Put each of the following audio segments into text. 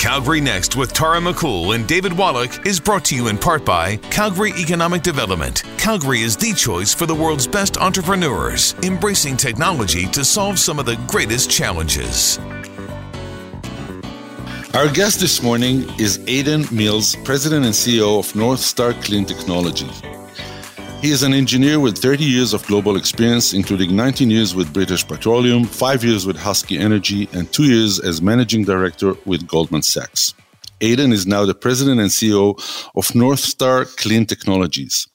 Calgary Next with Tara McCool and David Wallach is brought to you in part by Calgary Economic Development. Calgary is the choice for the world's best entrepreneurs, embracing technology to solve some of the greatest challenges. Our guest this morning is Aidan Mills, President and CEO of North Star Clean Technology. He is an engineer with 30 years of global experience, including 19 years with British Petroleum, 5 years with Husky Energy, and 2 years as managing director with Goldman Sachs. Aidan is now the president and CEO of North Star Clean Technologies,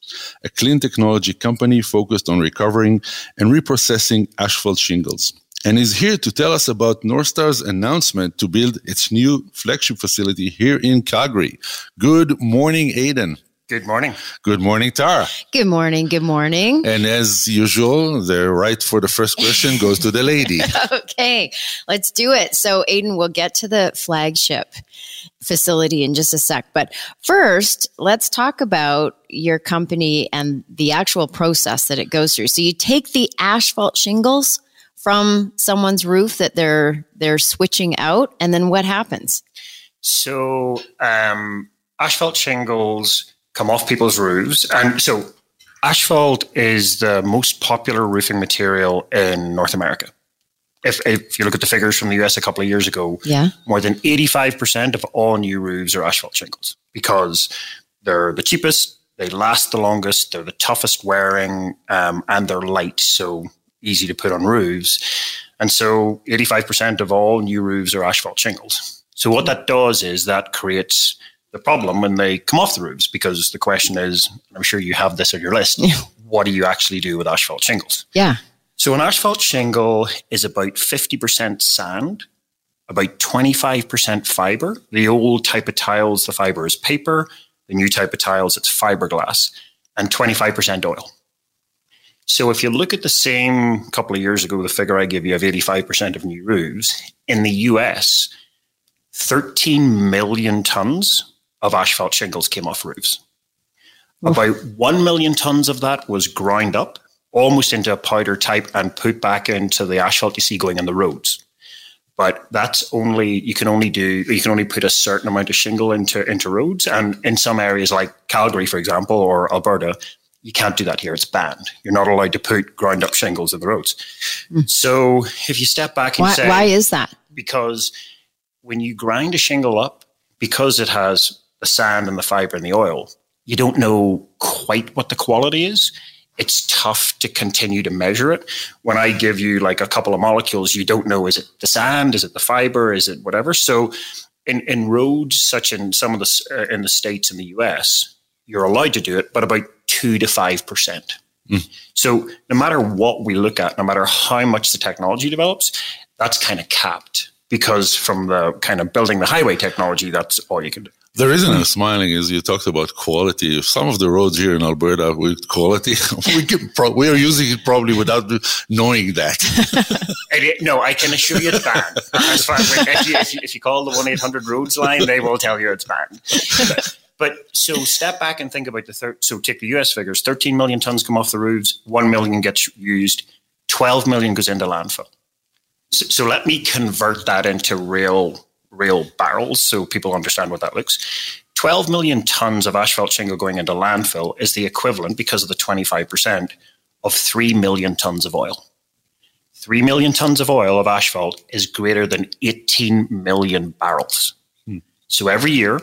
a clean technology company focused on recovering and reprocessing asphalt shingles. And is here to tell us about North Star's announcement to build its new flagship facility here in Calgary. Good morning, Aidan. Good morning. Good morning, Tara. Good morning. Good morning. And as usual, the right for the first question goes to the lady. okay, let's do it. So, Aidan, we'll get to the flagship facility in just a sec. But first, let's talk about your company and the actual process that it goes through. So, you take the asphalt shingles from someone's roof that they're they're switching out, and then what happens? So, um, asphalt shingles come off people's roofs. And so asphalt is the most popular roofing material in North America. If, if you look at the figures from the US a couple of years ago, yeah. more than 85% of all new roofs are asphalt shingles because they're the cheapest, they last the longest, they're the toughest wearing, um, and they're light, so easy to put on roofs. And so 85% of all new roofs are asphalt shingles. So what that does is that creates the problem when they come off the roofs because the question is I'm sure you have this on your list yeah. what do you actually do with asphalt shingles? Yeah. So an asphalt shingle is about 50% sand, about 25% fiber. The old type of tiles, the fiber is paper. The new type of tiles, it's fiberglass, and 25% oil. So if you look at the same couple of years ago, the figure I give you of 85% of new roofs, in the US, 13 million tons of asphalt shingles came off roofs. About 1 million tons of that was ground up almost into a powder type and put back into the asphalt you see going on the roads. But that's only you can only do you can only put a certain amount of shingle into into roads. And in some areas like Calgary, for example, or Alberta, you can't do that here. It's banned. You're not allowed to put ground up shingles in the roads. Mm. So if you step back and why, say why is that? Because when you grind a shingle up, because it has the sand and the fiber and the oil, you don't know quite what the quality is. It's tough to continue to measure it. When I give you like a couple of molecules, you don't know is it the sand, is it the fiber, is it whatever. So in, in roads, such in some of the uh, in the states in the US, you're allowed to do it, but about two to five percent. Mm. So no matter what we look at, no matter how much the technology develops, that's kind of capped because from the kind of building the highway technology, that's all you can do. The reason I'm smiling is you talked about quality. If some of the roads here in Alberta with quality, we pro- we are using it probably without knowing that. no, I can assure you it's banned. As far as, if, you, if, you, if you call the one eight hundred roads line, they will tell you it's banned. But, but so step back and think about the third. So take the US figures: thirteen million tons come off the roofs, one million gets used, twelve million goes into landfill. So, so let me convert that into real real barrels so people understand what that looks. 12 million tons of asphalt shingle going into landfill is the equivalent, because of the 25%, of 3 million tons of oil. 3 million tons of oil of asphalt is greater than 18 million barrels. Hmm. So every year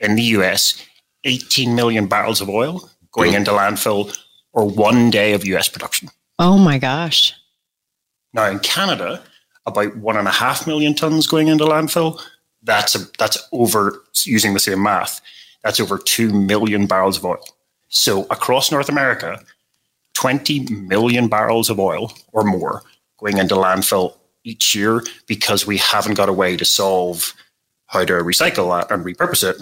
in the US, 18 million barrels of oil going into landfill or one day of US production. Oh my gosh. Now in Canada, about one and a half million tons going into landfill. That's a, that's over using the same math. That's over two million barrels of oil. So across North America, 20 million barrels of oil or more going into landfill each year because we haven't got a way to solve how to recycle that and repurpose it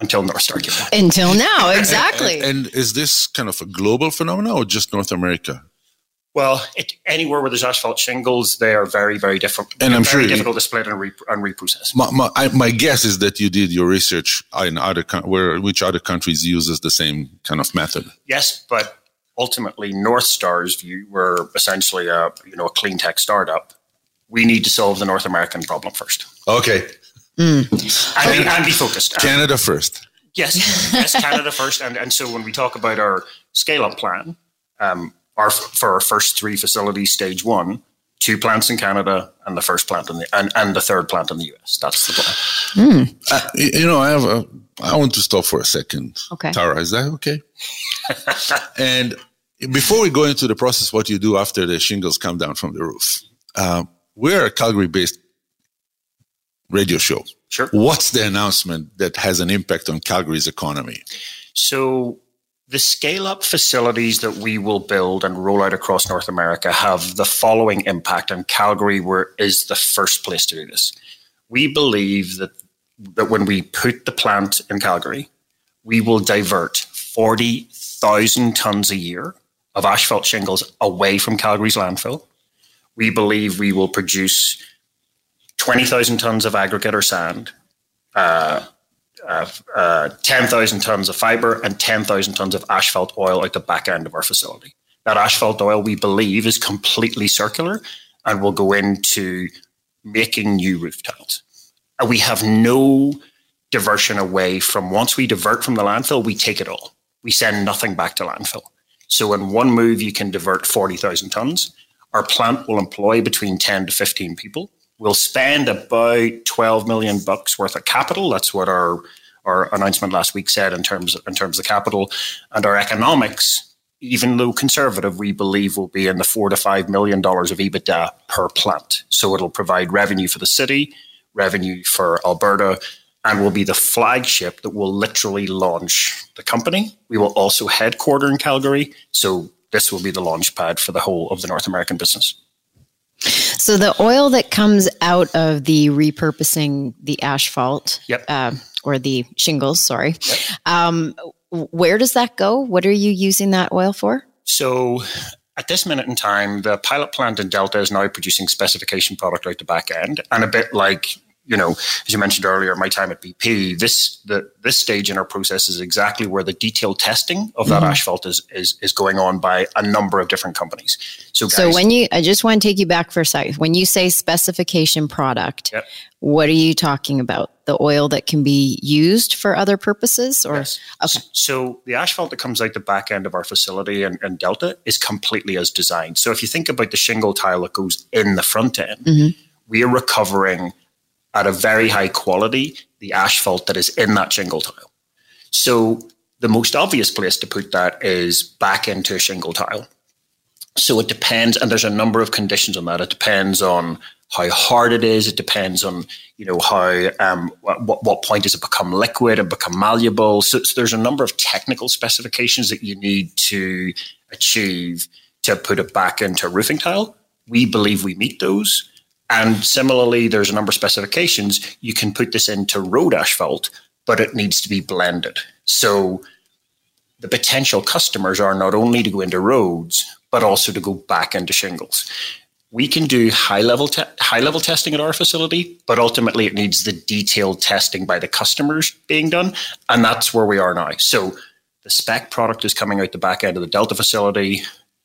until North Star Until now, exactly. and, and, and, is this kind of a global phenomenon or just North America? Well, it, anywhere where there's asphalt shingles, they are very, very different. And I'm very sure difficult to split and, re- and reprocess. My, my, I, my, guess is that you did your research in other where which other countries uses the same kind of method. Yes, but ultimately, North Star's view, we're essentially a you know a clean tech startup. We need to solve the North American problem first. Okay. Mm. And, be, and, be, focused. Canada first. Yes, yes, Canada first. And, and so when we talk about our scale up plan, um, our, for our first three facilities, stage one, two plants in Canada and the first plant in the and, and the third plant in the US. That's the plan. Mm. Uh, you know, I have a. I want to stop for a second. Okay, Tara, is that okay? and before we go into the process, what you do after the shingles come down from the roof, uh, we're a Calgary-based radio show. Sure. What's the announcement that has an impact on Calgary's economy? So the scale up facilities that we will build and roll out across North America have the following impact, and Calgary were, is the first place to do this. We believe that, that when we put the plant in Calgary, we will divert 40,000 tons a year of asphalt shingles away from Calgary's landfill. We believe we will produce 20,000 tons of aggregate or sand, uh, uh, uh, 10,000 tons of fiber and 10,000 tons of asphalt oil at the back end of our facility. That asphalt oil, we believe, is completely circular and will go into making new roof tiles. And we have no diversion away from once we divert from the landfill, we take it all. We send nothing back to landfill. So in one move, you can divert 40,000 tons. Our plant will employ between 10 to 15 people We'll spend about 12 million bucks worth of capital. That's what our our announcement last week said in terms in terms of capital and our economics. Even though conservative, we believe will be in the four to five million dollars of EBITDA per plant. So it'll provide revenue for the city, revenue for Alberta, and will be the flagship that will literally launch the company. We will also headquarter in Calgary. So this will be the launch pad for the whole of the North American business. So the oil that comes out of the repurposing the asphalt, yep. uh, or the shingles, sorry, yep. um, where does that go? What are you using that oil for? So at this minute in time, the pilot plant in Delta is now producing specification product out the back end, and a bit like you know, as you mentioned earlier, my time at BP, this the this stage in our process is exactly where the detailed testing of that mm-hmm. asphalt is, is is going on by a number of different companies. So, guys, so when you, I just want to take you back for a second. When you say specification product, yep. what are you talking about? The oil that can be used for other purposes, or yes. okay. So the asphalt that comes out the back end of our facility and, in, Delta is completely as designed. So if you think about the shingle tile that goes in the front end, mm-hmm. we are recovering at a very high quality the asphalt that is in that shingle tile. So the most obvious place to put that is back into a shingle tile. So it depends, and there's a number of conditions on that. It depends on how hard it is. It depends on you know how um, what, what point does it become liquid and become malleable. So, so there's a number of technical specifications that you need to achieve to put it back into roofing tile. We believe we meet those. And similarly, there's a number of specifications. You can put this into road asphalt, but it needs to be blended. So the potential customers are not only to go into roads, but also to go back into shingles. We can do high level te- high level testing at our facility, but ultimately it needs the detailed testing by the customers being done, and that's where we are now. So the spec product is coming out the back end of the Delta facility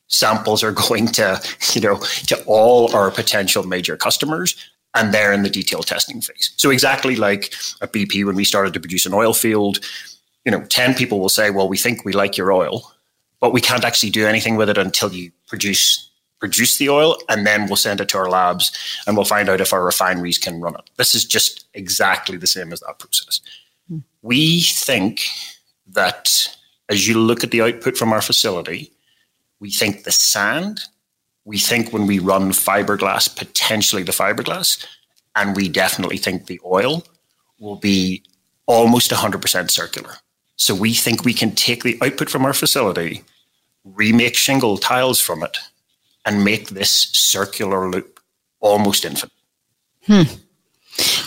samples are going to, you know, to all our potential major customers and they're in the detailed testing phase. So exactly like at BP when we started to produce an oil field, you know, 10 people will say, well, we think we like your oil, but we can't actually do anything with it until you produce produce the oil and then we'll send it to our labs and we'll find out if our refineries can run it. This is just exactly the same as that process. Hmm. We think that as you look at the output from our facility, we think the sand, we think when we run fiberglass, potentially the fiberglass, and we definitely think the oil will be almost 100% circular. So we think we can take the output from our facility, remake shingle tiles from it, and make this circular loop almost infinite. Hmm.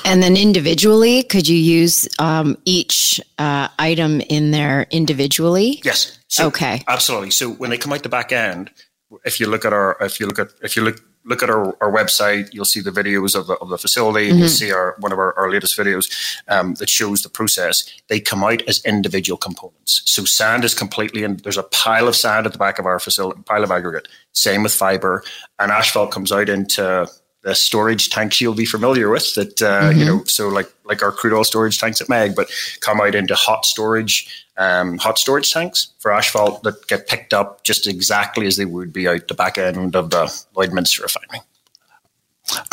And then individually, could you use um, each uh, item in there individually? Yes. So, okay. Absolutely. So when they come out the back end, if you look at our, if you look at, if you look look at our, our website, you'll see the videos of the, of the facility. Mm-hmm. You'll see our one of our, our latest videos um, that shows the process. They come out as individual components. So sand is completely in. There's a pile of sand at the back of our facility, pile of aggregate. Same with fiber, and asphalt comes out into the storage tanks you'll be familiar with that uh, mm-hmm. you know so like like our crude oil storage tanks at meg but come out into hot storage um, hot storage tanks for asphalt that get picked up just exactly as they would be out the back end of the lloydminster refinery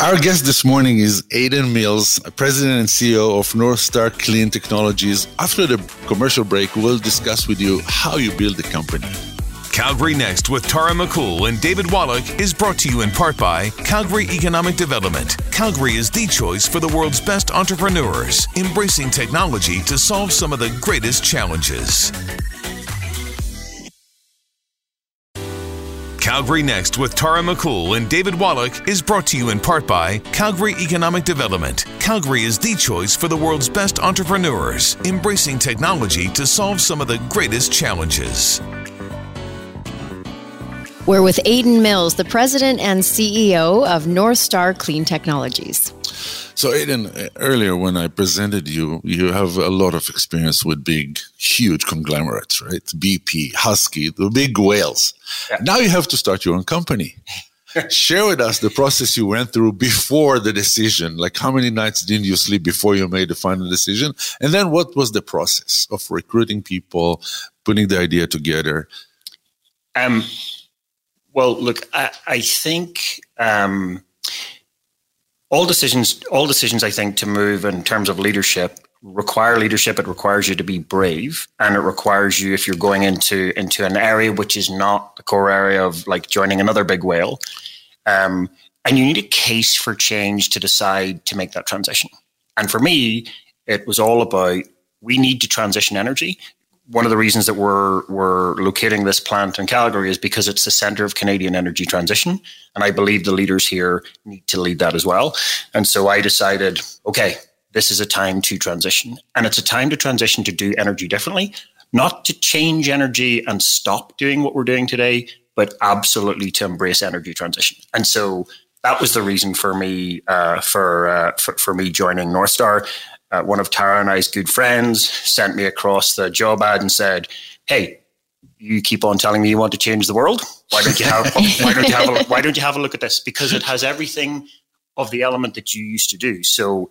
our guest this morning is Aidan Mills, President and CEO of North Star Clean Technologies. After the commercial break, we'll discuss with you how you build a company. Calgary Next with Tara McCool and David Wallach is brought to you in part by Calgary Economic Development. Calgary is the choice for the world's best entrepreneurs, embracing technology to solve some of the greatest challenges. Calgary Next with Tara McCool and David Wallach is brought to you in part by Calgary Economic Development. Calgary is the choice for the world's best entrepreneurs, embracing technology to solve some of the greatest challenges. We're with Aidan Mills, the president and CEO of North Star Clean Technologies. So, Aidan, earlier when I presented you, you have a lot of experience with big, huge conglomerates, right? BP, Husky, the big whales. Yeah. Now you have to start your own company. Share with us the process you went through before the decision. Like, how many nights didn't you sleep before you made the final decision? And then, what was the process of recruiting people, putting the idea together? Um, well, look, I, I think um, all decisions, all decisions, I think, to move in terms of leadership require leadership. It requires you to be brave, and it requires you if you're going into into an area which is not the core area of like joining another big whale. Um, and you need a case for change to decide to make that transition. And for me, it was all about we need to transition energy one of the reasons that we're we're locating this plant in Calgary is because it's the center of Canadian energy transition, and I believe the leaders here need to lead that as well. And so I decided, okay, this is a time to transition, and it's a time to transition to do energy differently, not to change energy and stop doing what we're doing today, but absolutely to embrace energy transition. And so that was the reason for me uh, for, uh, for for me joining North Star uh, one of Tara and I's good friends sent me across the job ad and said, "Hey, you keep on telling me you want to change the world. Why don't you have why don't you have a, why don't you have a look at this? Because it has everything of the element that you used to do. So."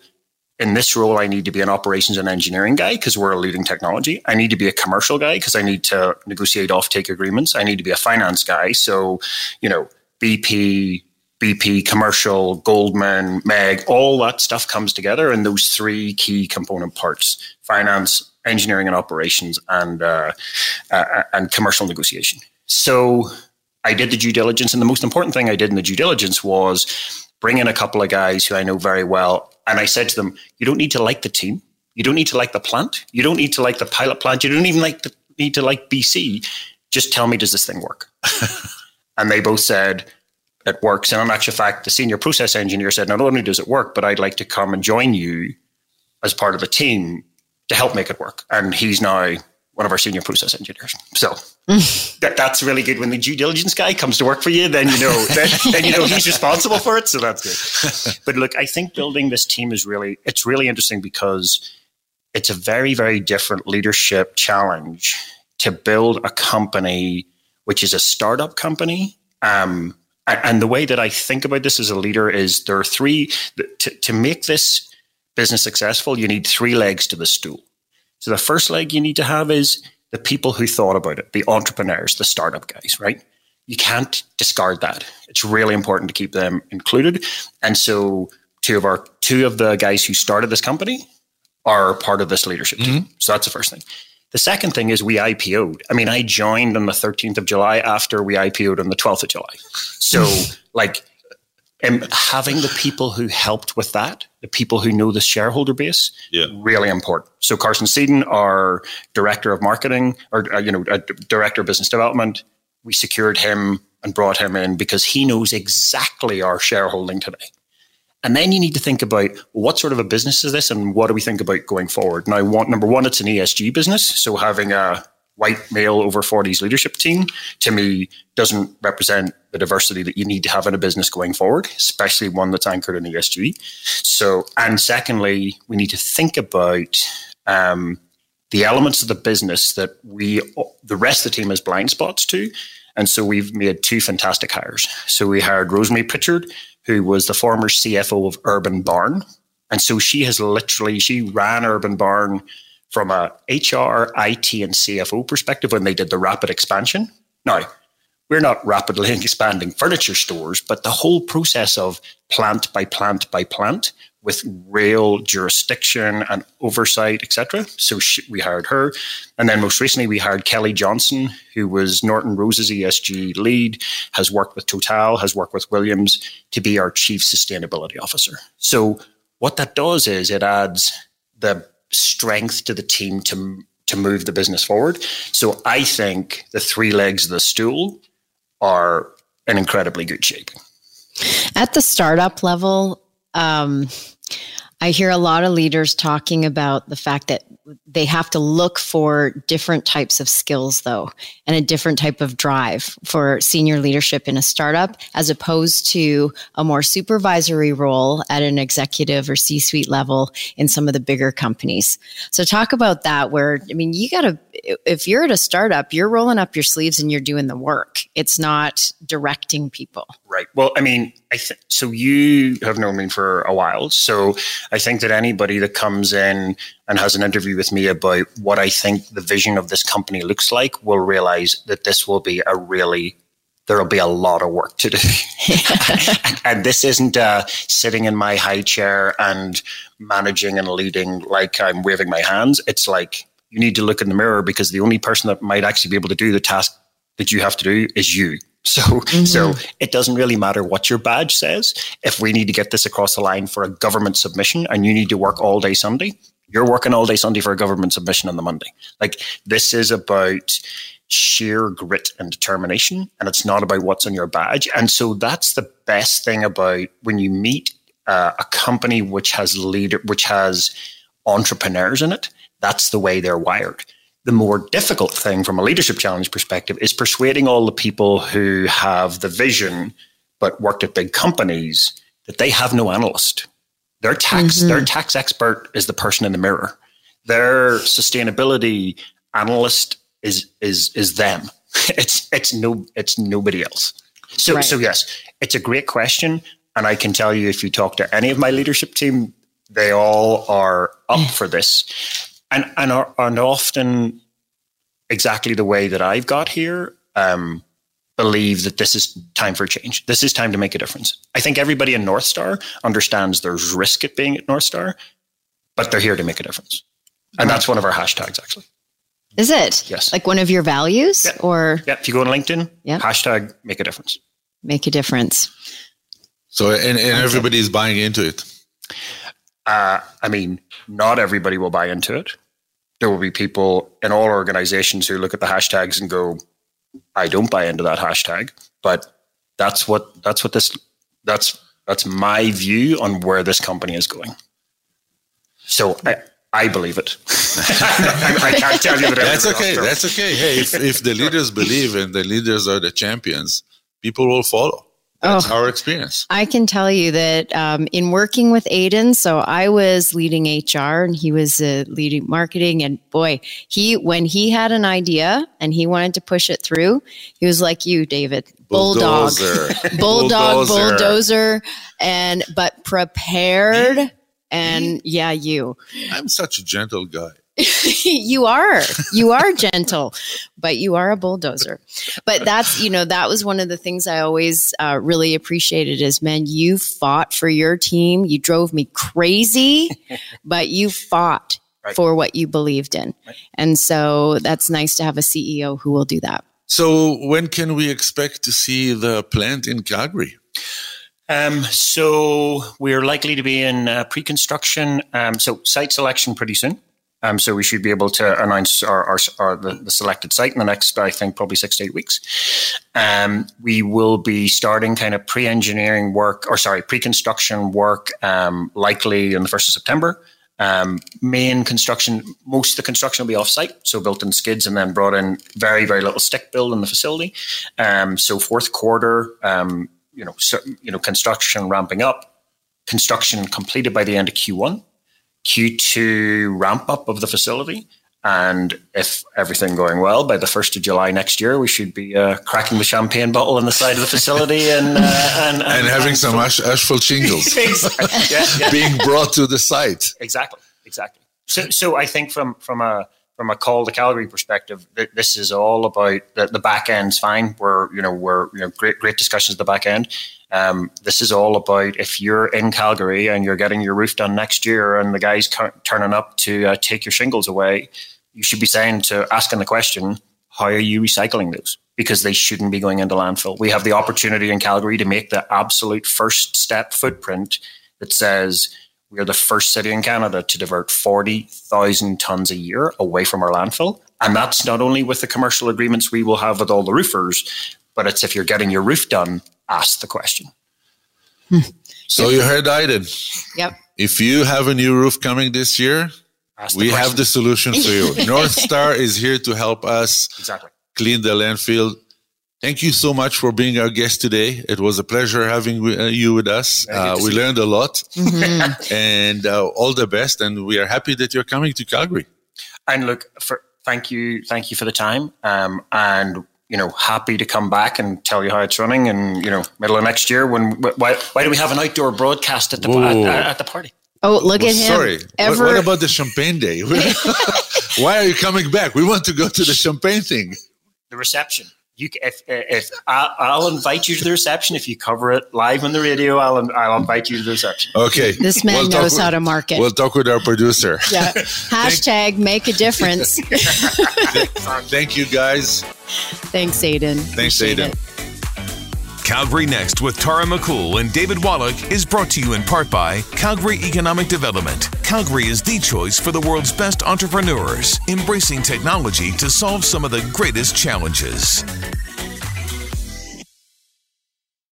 In this role, I need to be an operations and engineering guy because we're a leading technology. I need to be a commercial guy because I need to negotiate offtake agreements. I need to be a finance guy. So, you know, BP, BP, commercial, Goldman, Meg, all that stuff comes together in those three key component parts: finance, engineering and operations, and uh, uh, and commercial negotiation. So I did the due diligence, and the most important thing I did in the due diligence was bring in a couple of guys who I know very well, and I said to them, "You don't need to like the team. You don't need to like the plant. You don't need to like the pilot plant. You don't even like the, need to like BC. Just tell me, does this thing work?" and they both said it works. And in actual fact, the senior process engineer said, not only does it work, but I'd like to come and join you as part of the team to help make it work. And he's now one of our senior process engineers. So that, that's really good. When the due diligence guy comes to work for you, then you know then, then, you know he's responsible for it. So that's good. But look, I think building this team is really it's really interesting because it's a very very different leadership challenge to build a company which is a startup company um, and the way that I think about this as a leader is there are three to, to make this business successful, you need three legs to the stool. So the first leg you need to have is the people who thought about it, the entrepreneurs, the startup guys, right? You can't discard that. It's really important to keep them included. And so two of our two of the guys who started this company are part of this leadership team. Mm-hmm. So that's the first thing. The second thing is we IPO'd. I mean, I joined on the 13th of July after we IPO'd on the 12th of July. So, like, and having the people who helped with that, the people who know the shareholder base, yeah. really important. So Carson Seaton, our director of marketing, or uh, you know, uh, director of business development, we secured him and brought him in because he knows exactly our shareholding today. And then you need to think about what sort of a business is this and what do we think about going forward? Now, number one, it's an ESG business. So having a white male over 40s leadership team to me doesn't represent the diversity that you need to have in a business going forward, especially one that's anchored in ESG. So, and secondly, we need to think about um, the elements of the business that we, the rest of the team has blind spots to. And so we've made two fantastic hires. So we hired Rosemary Pritchard, who was the former CFO of Urban Barn. And so she has literally, she ran Urban Barn from a HR, IT, and CFO perspective when they did the rapid expansion. Now, we're not rapidly expanding furniture stores, but the whole process of plant by plant by plant with real jurisdiction and oversight, etc. So she, we hired her, and then most recently we hired Kelly Johnson, who was Norton Rose's ESG lead, has worked with Total, has worked with Williams to be our chief sustainability officer. So what that does is it adds the strength to the team to to move the business forward. So I think the three legs of the stool are in incredibly good shape. At the startup level, um, I hear a lot of leaders talking about the fact that they have to look for different types of skills though and a different type of drive for senior leadership in a startup as opposed to a more supervisory role at an executive or c-suite level in some of the bigger companies. So talk about that where i mean you got to if you're at a startup you're rolling up your sleeves and you're doing the work. It's not directing people. Right. Well i mean i think so you have known me for a while so i think that anybody that comes in and has an interview with me about what I think the vision of this company looks like will realize that this will be a really there'll be a lot of work to do. and this isn't uh, sitting in my high chair and managing and leading like I'm waving my hands. It's like you need to look in the mirror because the only person that might actually be able to do the task that you have to do is you. So, mm-hmm. so it doesn't really matter what your badge says. If we need to get this across the line for a government submission and you need to work all day Sunday, you're working all day Sunday for a government submission on the Monday. Like this is about sheer grit and determination, and it's not about what's on your badge. And so that's the best thing about when you meet uh, a company which has leader, which has entrepreneurs in it. That's the way they're wired. The more difficult thing from a leadership challenge perspective is persuading all the people who have the vision but worked at big companies that they have no analyst their tax, mm-hmm. their tax expert is the person in the mirror. Their sustainability analyst is is is them. It's it's no it's nobody else. So right. so yes, it's a great question, and I can tell you if you talk to any of my leadership team, they all are up for this, and and are and often exactly the way that I've got here. Um, believe that this is time for change. This is time to make a difference. I think everybody in North Star understands there's risk at being at North Star, but they're here to make a difference. And that's one of our hashtags, actually. Is it? Yes. Like one of your values yeah. or? Yeah. If you go on LinkedIn, yeah. hashtag make a difference. Make a difference. So, and, and everybody's buying into it. Uh, I mean, not everybody will buy into it. There will be people in all organizations who look at the hashtags and go, I don't buy into that hashtag, but that's what that's what this that's that's my view on where this company is going. So I, I believe it. I, can't tell you that. That's okay. That's okay. Hey, if, if the leaders believe and the leaders are the champions, people will follow. That's oh, our experience. I can tell you that um, in working with Aidan, so I was leading HR and he was uh, leading marketing. And boy, he when he had an idea and he wanted to push it through, he was like you, David, bulldog, bulldozer. bulldog, bulldozer. bulldozer, and but prepared. And yeah, you. I'm such a gentle guy. you are you are gentle but you are a bulldozer but that's you know that was one of the things i always uh, really appreciated is man you fought for your team you drove me crazy but you fought right. for what you believed in right. and so that's nice to have a ceo who will do that so when can we expect to see the plant in calgary um, so we're likely to be in uh, pre-construction. Um, so site selection pretty soon. Um, so we should be able to announce our, our, our the, the, selected site in the next, I think, probably six to eight weeks. Um, we will be starting kind of pre-engineering work, or sorry, pre-construction work, um, likely on the first of September. Um, main construction, most of the construction will be off-site, so built in skids and then brought in very, very little stick build in the facility. Um, so fourth quarter, um, you know, so, you know, construction ramping up, construction completed by the end of Q1. Q2 ramp up of the facility. And if everything going well, by the 1st of July next year, we should be uh, cracking the champagne bottle on the side of the facility and uh, and, and, and, having and some ash, asphalt shingles exactly. yeah, yeah. being brought to the site. Exactly, exactly. So, so I think from from a from a call to Calgary perspective, this is all about the, the back end's fine. We're you know we're you know great great discussions at the back end. Um, this is all about if you're in Calgary and you're getting your roof done next year, and the guys turning up to uh, take your shingles away you should be saying to asking the question, how are you recycling those? Because they shouldn't be going into landfill. We have the opportunity in Calgary to make the absolute first step footprint that says we are the first city in Canada to divert 40,000 tons a year away from our landfill. And that's not only with the commercial agreements we will have with all the roofers, but it's if you're getting your roof done, ask the question. So you heard Aidan. Yep. If you have a new roof coming this year, we have the solution for you. North Star is here to help us exactly. clean the landfill. Thank you so much for being our guest today. It was a pleasure having uh, you with us. Uh, we learned a lot mm-hmm. and uh, all the best. And we are happy that you're coming to Calgary. And look, for, thank you. Thank you for the time. Um, and you know, happy to come back and tell you how it's running. And you know, middle of next year, when why, why do we have an outdoor broadcast at the at, at, the party? Oh, look well, at him. Sorry. Ever... What, what, about the champagne day? Why are you coming back? We want to go to the champagne thing. The reception. You, if, if I'll, I'll, invite you to the reception if you cover it live on the radio, I'll I'll invite you to the reception. Okay. This man we'll knows with, how to market. We'll talk with our producer. Yeah. Hashtag make a difference. Thank you, guys. Thanks, Aidan. Thanks, Appreciate Aidan. It. Calgary Next with Tara McCool and David Wallach is brought to you in part by Calgary Economic Development. Calgary is the choice for the world's best entrepreneurs, embracing technology to solve some of the greatest challenges.